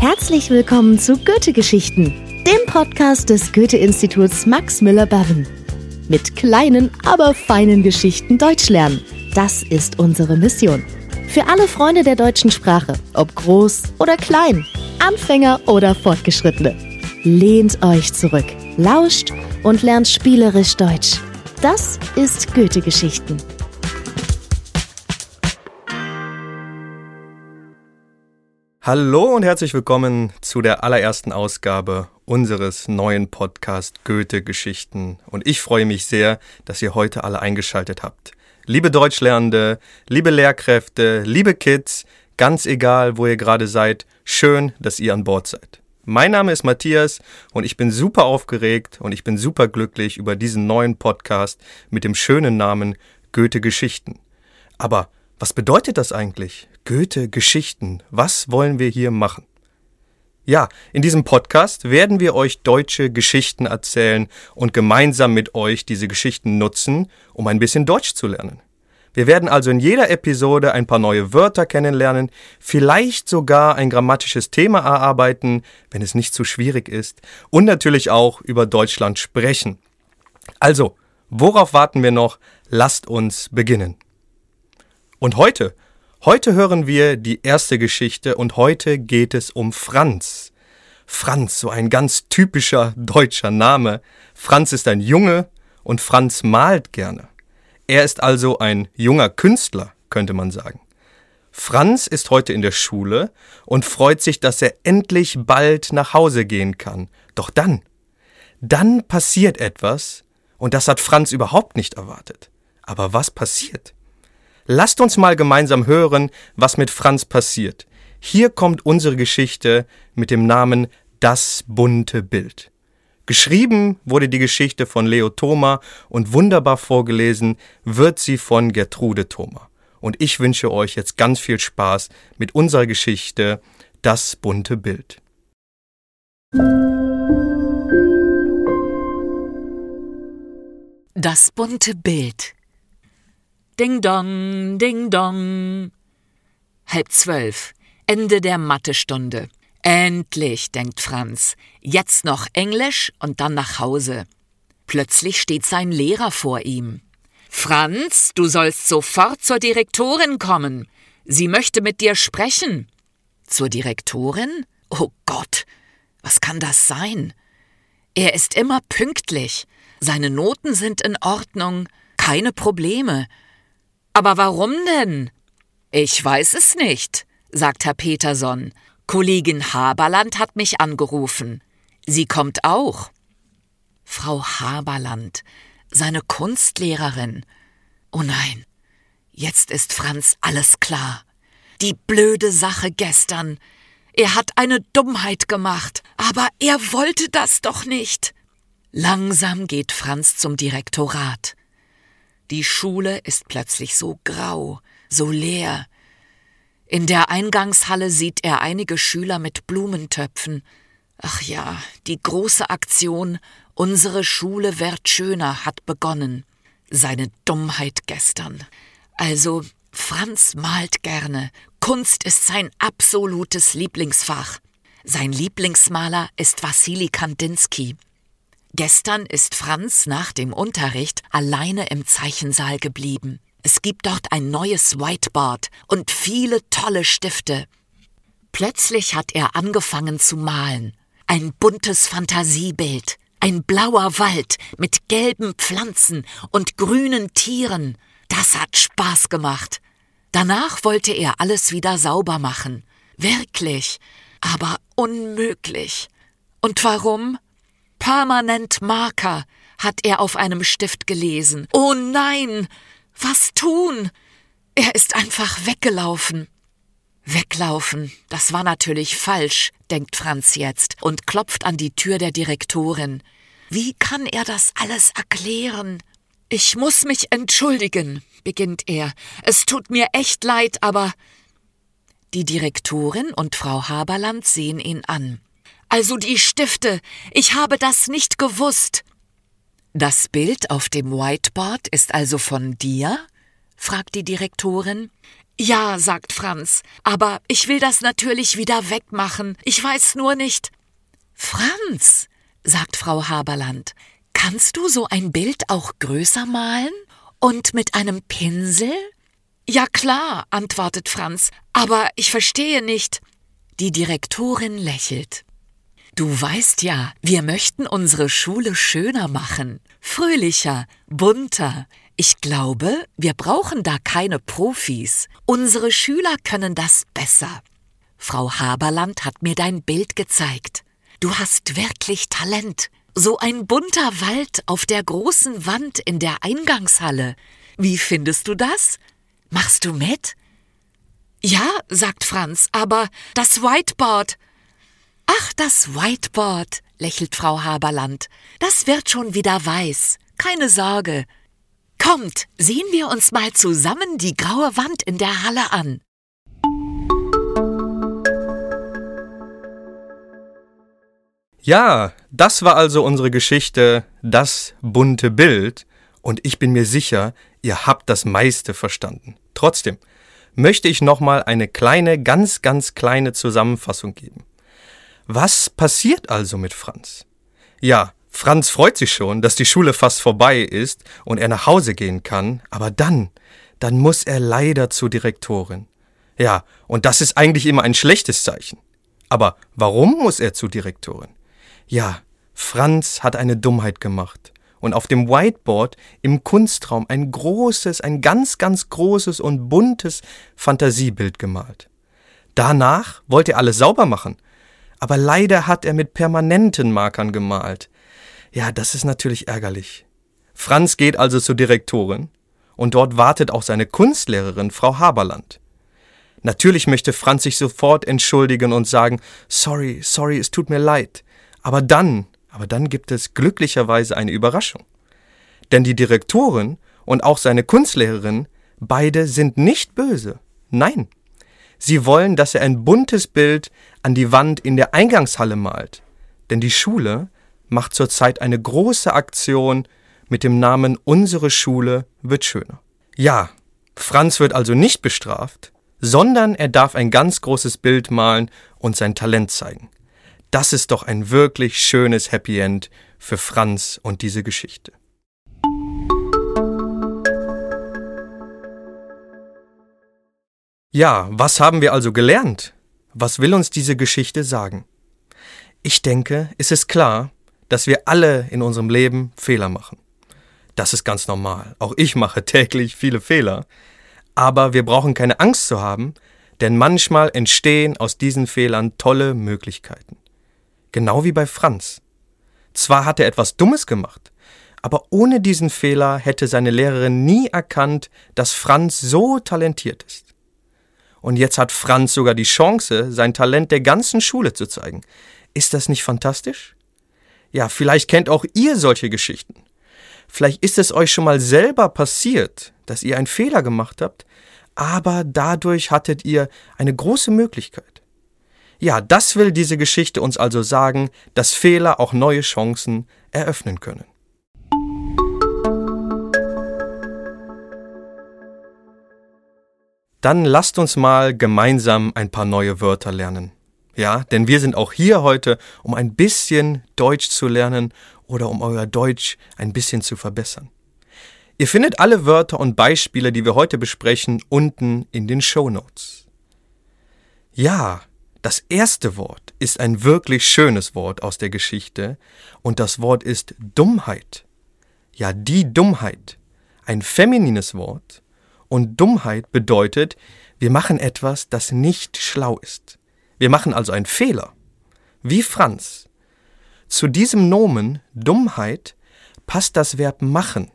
Herzlich willkommen zu Goethe-Geschichten, dem Podcast des Goethe-Instituts Max Müller-Berren. Mit kleinen, aber feinen Geschichten Deutsch lernen. Das ist unsere Mission. Für alle Freunde der deutschen Sprache, ob groß oder klein, Anfänger oder Fortgeschrittene. Lehnt euch zurück, lauscht und lernt spielerisch Deutsch. Das ist Goethe-Geschichten. Hallo und herzlich willkommen zu der allerersten Ausgabe unseres neuen Podcast Goethe Geschichten. Und ich freue mich sehr, dass ihr heute alle eingeschaltet habt. Liebe Deutschlernende, liebe Lehrkräfte, liebe Kids, ganz egal, wo ihr gerade seid, schön, dass ihr an Bord seid. Mein Name ist Matthias und ich bin super aufgeregt und ich bin super glücklich über diesen neuen Podcast mit dem schönen Namen Goethe Geschichten. Aber was bedeutet das eigentlich? Goethe Geschichten. Was wollen wir hier machen? Ja, in diesem Podcast werden wir euch deutsche Geschichten erzählen und gemeinsam mit euch diese Geschichten nutzen, um ein bisschen Deutsch zu lernen. Wir werden also in jeder Episode ein paar neue Wörter kennenlernen, vielleicht sogar ein grammatisches Thema erarbeiten, wenn es nicht zu schwierig ist, und natürlich auch über Deutschland sprechen. Also, worauf warten wir noch? Lasst uns beginnen. Und heute, heute hören wir die erste Geschichte und heute geht es um Franz. Franz, so ein ganz typischer deutscher Name. Franz ist ein Junge und Franz malt gerne. Er ist also ein junger Künstler, könnte man sagen. Franz ist heute in der Schule und freut sich, dass er endlich bald nach Hause gehen kann. Doch dann, dann passiert etwas, und das hat Franz überhaupt nicht erwartet. Aber was passiert? Lasst uns mal gemeinsam hören, was mit Franz passiert. Hier kommt unsere Geschichte mit dem Namen Das bunte Bild. Geschrieben wurde die Geschichte von Leo Thoma und wunderbar vorgelesen wird sie von Gertrude Thoma. Und ich wünsche euch jetzt ganz viel Spaß mit unserer Geschichte Das bunte Bild. Das bunte Bild Ding dong, ding dong. Halb zwölf, Ende der Mathestunde. Endlich, denkt Franz. Jetzt noch Englisch und dann nach Hause. Plötzlich steht sein Lehrer vor ihm. Franz, du sollst sofort zur Direktorin kommen. Sie möchte mit dir sprechen. Zur Direktorin? Oh Gott, was kann das sein? Er ist immer pünktlich. Seine Noten sind in Ordnung. Keine Probleme. Aber warum denn? Ich weiß es nicht, sagt Herr Peterson. Kollegin Haberland hat mich angerufen. Sie kommt auch. Frau Haberland, seine Kunstlehrerin. Oh nein, jetzt ist Franz alles klar. Die blöde Sache gestern. Er hat eine Dummheit gemacht, aber er wollte das doch nicht. Langsam geht Franz zum Direktorat. Die Schule ist plötzlich so grau, so leer. In der Eingangshalle sieht er einige Schüler mit Blumentöpfen. Ach ja, die große Aktion Unsere Schule wird schöner hat begonnen. Seine Dummheit gestern. Also, Franz malt gerne. Kunst ist sein absolutes Lieblingsfach. Sein Lieblingsmaler ist Wassili Kandinsky. Gestern ist Franz nach dem Unterricht alleine im Zeichensaal geblieben. Es gibt dort ein neues Whiteboard und viele tolle Stifte. Plötzlich hat er angefangen zu malen. Ein buntes Fantasiebild. Ein blauer Wald mit gelben Pflanzen und grünen Tieren. Das hat Spaß gemacht. Danach wollte er alles wieder sauber machen. Wirklich. Aber unmöglich. Und warum? Permanent Marker, hat er auf einem Stift gelesen. Oh nein! Was tun? Er ist einfach weggelaufen. Weglaufen, das war natürlich falsch, denkt Franz jetzt und klopft an die Tür der Direktorin. Wie kann er das alles erklären? Ich muss mich entschuldigen, beginnt er. Es tut mir echt leid, aber. Die Direktorin und Frau Haberland sehen ihn an. Also die Stifte. Ich habe das nicht gewusst. Das Bild auf dem Whiteboard ist also von dir? fragt die Direktorin. Ja, sagt Franz, aber ich will das natürlich wieder wegmachen. Ich weiß nur nicht. Franz, sagt Frau Haberland, kannst du so ein Bild auch größer malen? Und mit einem Pinsel? Ja klar, antwortet Franz, aber ich verstehe nicht. Die Direktorin lächelt. Du weißt ja, wir möchten unsere Schule schöner machen, fröhlicher, bunter. Ich glaube, wir brauchen da keine Profis. Unsere Schüler können das besser. Frau Haberland hat mir dein Bild gezeigt. Du hast wirklich Talent. So ein bunter Wald auf der großen Wand in der Eingangshalle. Wie findest du das? Machst du mit? Ja, sagt Franz, aber das Whiteboard. Ach, das Whiteboard, lächelt Frau Haberland. Das wird schon wieder weiß. Keine Sorge. Kommt, sehen wir uns mal zusammen die graue Wand in der Halle an. Ja, das war also unsere Geschichte Das bunte Bild und ich bin mir sicher, ihr habt das meiste verstanden. Trotzdem möchte ich nochmal eine kleine, ganz, ganz kleine Zusammenfassung geben. Was passiert also mit Franz? Ja, Franz freut sich schon, dass die Schule fast vorbei ist und er nach Hause gehen kann, aber dann, dann muss er leider zur Direktorin. Ja, und das ist eigentlich immer ein schlechtes Zeichen. Aber warum muss er zur Direktorin? Ja, Franz hat eine Dummheit gemacht und auf dem Whiteboard im Kunstraum ein großes, ein ganz, ganz großes und buntes Fantasiebild gemalt. Danach wollte er alles sauber machen, aber leider hat er mit permanenten Markern gemalt. Ja, das ist natürlich ärgerlich. Franz geht also zur Direktorin und dort wartet auch seine Kunstlehrerin Frau Haberland. Natürlich möchte Franz sich sofort entschuldigen und sagen, sorry, sorry, es tut mir leid. Aber dann, aber dann gibt es glücklicherweise eine Überraschung. Denn die Direktorin und auch seine Kunstlehrerin, beide sind nicht böse. Nein, Sie wollen, dass er ein buntes Bild an die Wand in der Eingangshalle malt. Denn die Schule macht zurzeit eine große Aktion mit dem Namen Unsere Schule wird schöner. Ja, Franz wird also nicht bestraft, sondern er darf ein ganz großes Bild malen und sein Talent zeigen. Das ist doch ein wirklich schönes Happy End für Franz und diese Geschichte. Ja, was haben wir also gelernt? Was will uns diese Geschichte sagen? Ich denke, es ist klar, dass wir alle in unserem Leben Fehler machen. Das ist ganz normal. Auch ich mache täglich viele Fehler. Aber wir brauchen keine Angst zu haben, denn manchmal entstehen aus diesen Fehlern tolle Möglichkeiten. Genau wie bei Franz. Zwar hat er etwas Dummes gemacht, aber ohne diesen Fehler hätte seine Lehrerin nie erkannt, dass Franz so talentiert ist. Und jetzt hat Franz sogar die Chance, sein Talent der ganzen Schule zu zeigen. Ist das nicht fantastisch? Ja, vielleicht kennt auch ihr solche Geschichten. Vielleicht ist es euch schon mal selber passiert, dass ihr einen Fehler gemacht habt, aber dadurch hattet ihr eine große Möglichkeit. Ja, das will diese Geschichte uns also sagen, dass Fehler auch neue Chancen eröffnen können. Dann lasst uns mal gemeinsam ein paar neue Wörter lernen. Ja, denn wir sind auch hier heute, um ein bisschen Deutsch zu lernen oder um euer Deutsch ein bisschen zu verbessern. Ihr findet alle Wörter und Beispiele, die wir heute besprechen, unten in den Show Notes. Ja, das erste Wort ist ein wirklich schönes Wort aus der Geschichte und das Wort ist Dummheit. Ja, die Dummheit. Ein feminines Wort und Dummheit bedeutet, wir machen etwas, das nicht schlau ist. Wir machen also einen Fehler. Wie Franz. Zu diesem Nomen Dummheit passt das Verb machen.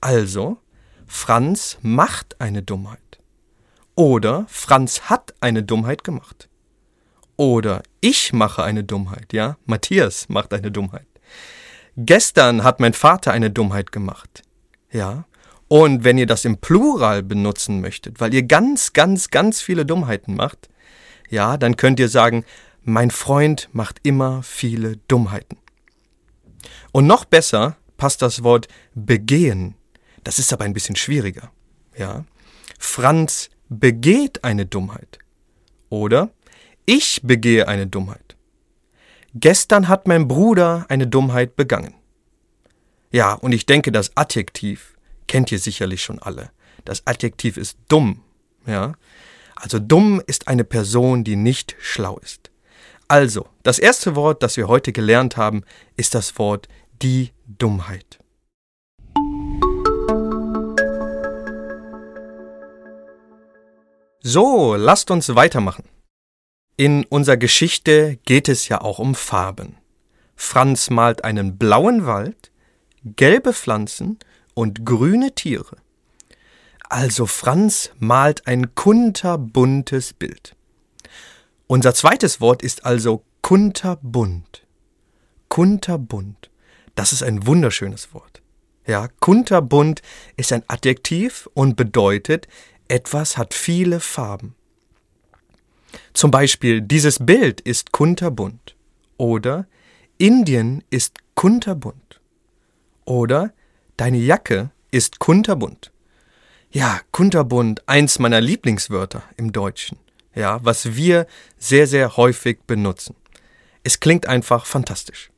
Also, Franz macht eine Dummheit. Oder Franz hat eine Dummheit gemacht. Oder ich mache eine Dummheit, ja? Matthias macht eine Dummheit. Gestern hat mein Vater eine Dummheit gemacht. Ja? Und wenn ihr das im Plural benutzen möchtet, weil ihr ganz, ganz, ganz viele Dummheiten macht, ja, dann könnt ihr sagen, mein Freund macht immer viele Dummheiten. Und noch besser passt das Wort begehen. Das ist aber ein bisschen schwieriger. Ja. Franz begeht eine Dummheit. Oder ich begehe eine Dummheit. Gestern hat mein Bruder eine Dummheit begangen. Ja, und ich denke, das Adjektiv kennt ihr sicherlich schon alle. Das Adjektiv ist dumm. Ja? Also dumm ist eine Person, die nicht schlau ist. Also, das erste Wort, das wir heute gelernt haben, ist das Wort die Dummheit. So, lasst uns weitermachen. In unserer Geschichte geht es ja auch um Farben. Franz malt einen blauen Wald, gelbe Pflanzen und grüne Tiere. Also Franz malt ein kunterbuntes Bild. Unser zweites Wort ist also kunterbunt. Kunterbunt. Das ist ein wunderschönes Wort. Ja, kunterbunt ist ein Adjektiv und bedeutet, etwas hat viele Farben. Zum Beispiel, dieses Bild ist kunterbunt. Oder Indien ist kunterbunt. Oder deine Jacke ist kunterbunt. Ja, kunterbunt, eins meiner Lieblingswörter im Deutschen. Ja, was wir sehr, sehr häufig benutzen. Es klingt einfach fantastisch.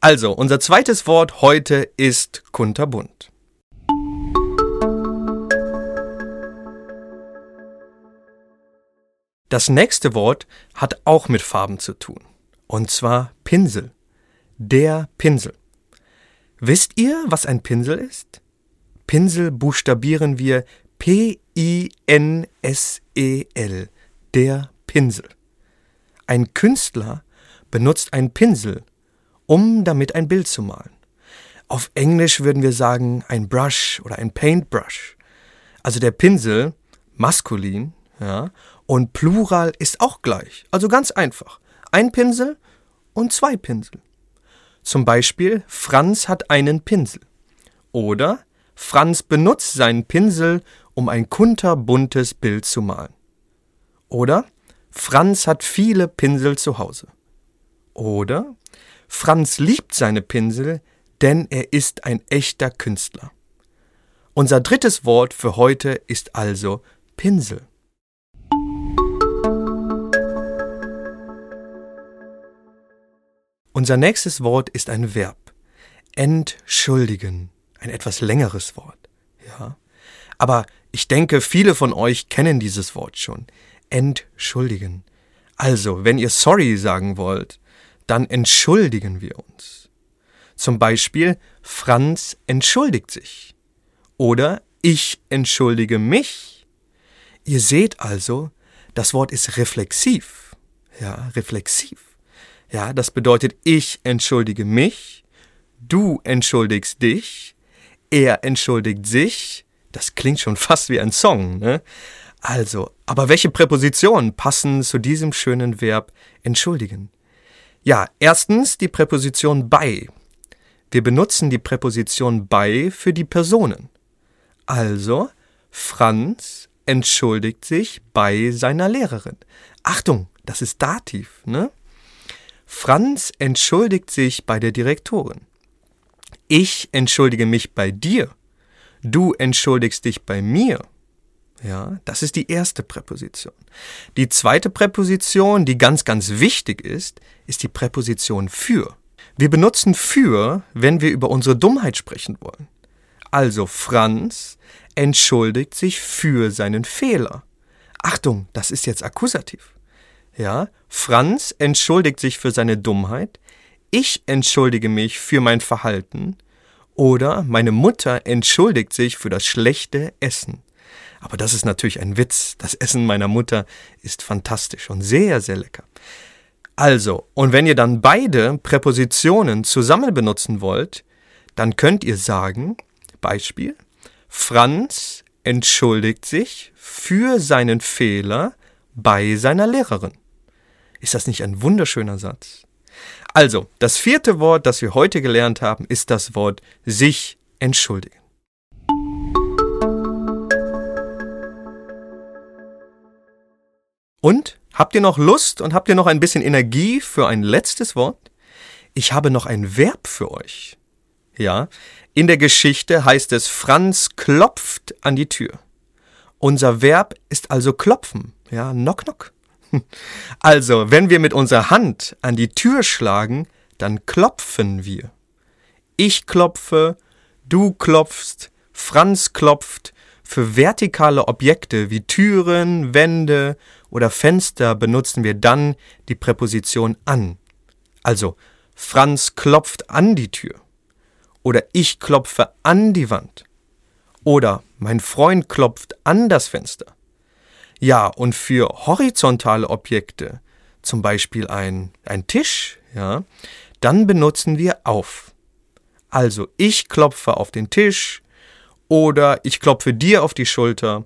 Also, unser zweites Wort heute ist kunterbunt. Das nächste Wort hat auch mit Farben zu tun. Und zwar Pinsel. Der Pinsel. Wisst ihr, was ein Pinsel ist? Pinsel buchstabieren wir P-I-N-S-E-L. Der Pinsel. Ein Künstler benutzt einen Pinsel, um damit ein Bild zu malen. Auf Englisch würden wir sagen ein Brush oder ein Paintbrush. Also der Pinsel, maskulin, ja, und Plural ist auch gleich. Also ganz einfach. Ein Pinsel und zwei Pinsel. Zum Beispiel, Franz hat einen Pinsel. Oder Franz benutzt seinen Pinsel, um ein kunterbuntes Bild zu malen. Oder Franz hat viele Pinsel zu Hause. Oder Franz liebt seine Pinsel, denn er ist ein echter Künstler. Unser drittes Wort für heute ist also Pinsel. Unser nächstes Wort ist ein Verb. Entschuldigen. Ein etwas längeres Wort. Ja. Aber ich denke, viele von euch kennen dieses Wort schon. Entschuldigen. Also, wenn ihr sorry sagen wollt, dann entschuldigen wir uns. Zum Beispiel, Franz entschuldigt sich. Oder ich entschuldige mich. Ihr seht also, das Wort ist reflexiv. Ja, reflexiv. Ja, das bedeutet, ich entschuldige mich, du entschuldigst dich, er entschuldigt sich. Das klingt schon fast wie ein Song, ne? Also, aber welche Präpositionen passen zu diesem schönen Verb entschuldigen? Ja, erstens die Präposition bei. Wir benutzen die Präposition bei für die Personen. Also, Franz entschuldigt sich bei seiner Lehrerin. Achtung, das ist Dativ, ne? Franz entschuldigt sich bei der Direktorin. Ich entschuldige mich bei dir. Du entschuldigst dich bei mir. Ja, das ist die erste Präposition. Die zweite Präposition, die ganz, ganz wichtig ist, ist die Präposition für. Wir benutzen für, wenn wir über unsere Dummheit sprechen wollen. Also Franz entschuldigt sich für seinen Fehler. Achtung, das ist jetzt Akkusativ. Ja, Franz entschuldigt sich für seine Dummheit, ich entschuldige mich für mein Verhalten oder meine Mutter entschuldigt sich für das schlechte Essen. Aber das ist natürlich ein Witz. Das Essen meiner Mutter ist fantastisch und sehr, sehr lecker. Also, und wenn ihr dann beide Präpositionen zusammen benutzen wollt, dann könnt ihr sagen, Beispiel, Franz entschuldigt sich für seinen Fehler bei seiner Lehrerin. Ist das nicht ein wunderschöner Satz? Also, das vierte Wort, das wir heute gelernt haben, ist das Wort sich entschuldigen. Und habt ihr noch Lust und habt ihr noch ein bisschen Energie für ein letztes Wort? Ich habe noch ein Verb für euch. Ja, in der Geschichte heißt es, Franz klopft an die Tür. Unser Verb ist also klopfen. Ja, knock knock. Also, wenn wir mit unserer Hand an die Tür schlagen, dann klopfen wir. Ich klopfe, du klopfst, Franz klopft. Für vertikale Objekte wie Türen, Wände oder Fenster benutzen wir dann die Präposition an. Also, Franz klopft an die Tür. Oder ich klopfe an die Wand. Oder mein Freund klopft an das Fenster. Ja, und für horizontale Objekte, zum Beispiel ein, ein Tisch, ja, dann benutzen wir auf. Also ich klopfe auf den Tisch oder ich klopfe dir auf die Schulter.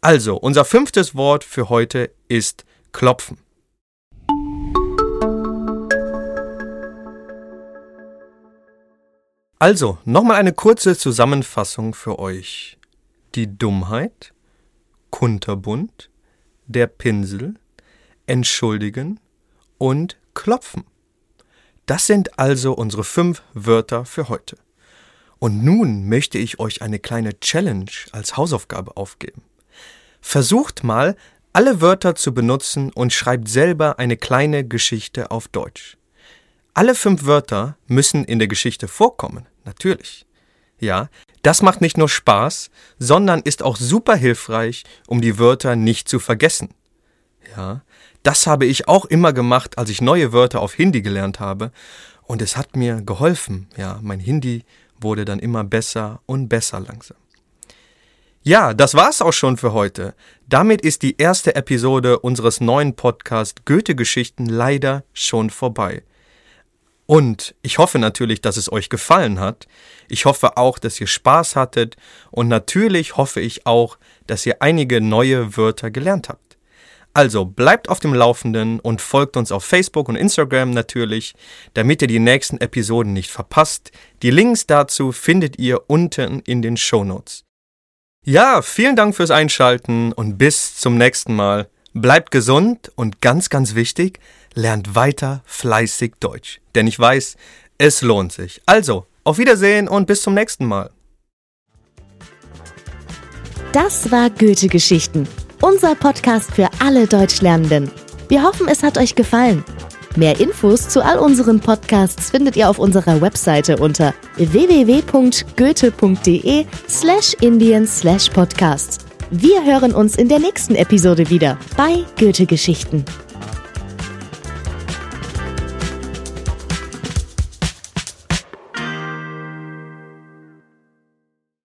Also, unser fünftes Wort für heute ist klopfen. Also, nochmal eine kurze Zusammenfassung für euch. Die Dummheit, kunterbunt, der Pinsel, entschuldigen und klopfen. Das sind also unsere fünf Wörter für heute. Und nun möchte ich euch eine kleine Challenge als Hausaufgabe aufgeben. Versucht mal, alle Wörter zu benutzen und schreibt selber eine kleine Geschichte auf Deutsch. Alle fünf Wörter müssen in der Geschichte vorkommen, natürlich. Ja, das macht nicht nur Spaß, sondern ist auch super hilfreich, um die Wörter nicht zu vergessen. Ja, das habe ich auch immer gemacht, als ich neue Wörter auf Hindi gelernt habe. Und es hat mir geholfen. Ja, mein Hindi wurde dann immer besser und besser langsam. Ja, das war's auch schon für heute. Damit ist die erste Episode unseres neuen Podcasts Goethe-Geschichten leider schon vorbei. Und ich hoffe natürlich, dass es euch gefallen hat. Ich hoffe auch, dass ihr Spaß hattet. Und natürlich hoffe ich auch, dass ihr einige neue Wörter gelernt habt. Also bleibt auf dem Laufenden und folgt uns auf Facebook und Instagram natürlich, damit ihr die nächsten Episoden nicht verpasst. Die Links dazu findet ihr unten in den Show Notes. Ja, vielen Dank fürs Einschalten und bis zum nächsten Mal. Bleibt gesund und ganz, ganz wichtig, lernt weiter fleißig Deutsch. Denn ich weiß, es lohnt sich. Also, auf Wiedersehen und bis zum nächsten Mal. Das war Goethe Geschichten, unser Podcast für alle Deutschlernenden. Wir hoffen, es hat euch gefallen. Mehr Infos zu all unseren Podcasts findet ihr auf unserer Webseite unter www.goethe.de slash Indien slash. Wir hören uns in der nächsten Episode wieder bei Goethe Geschichten.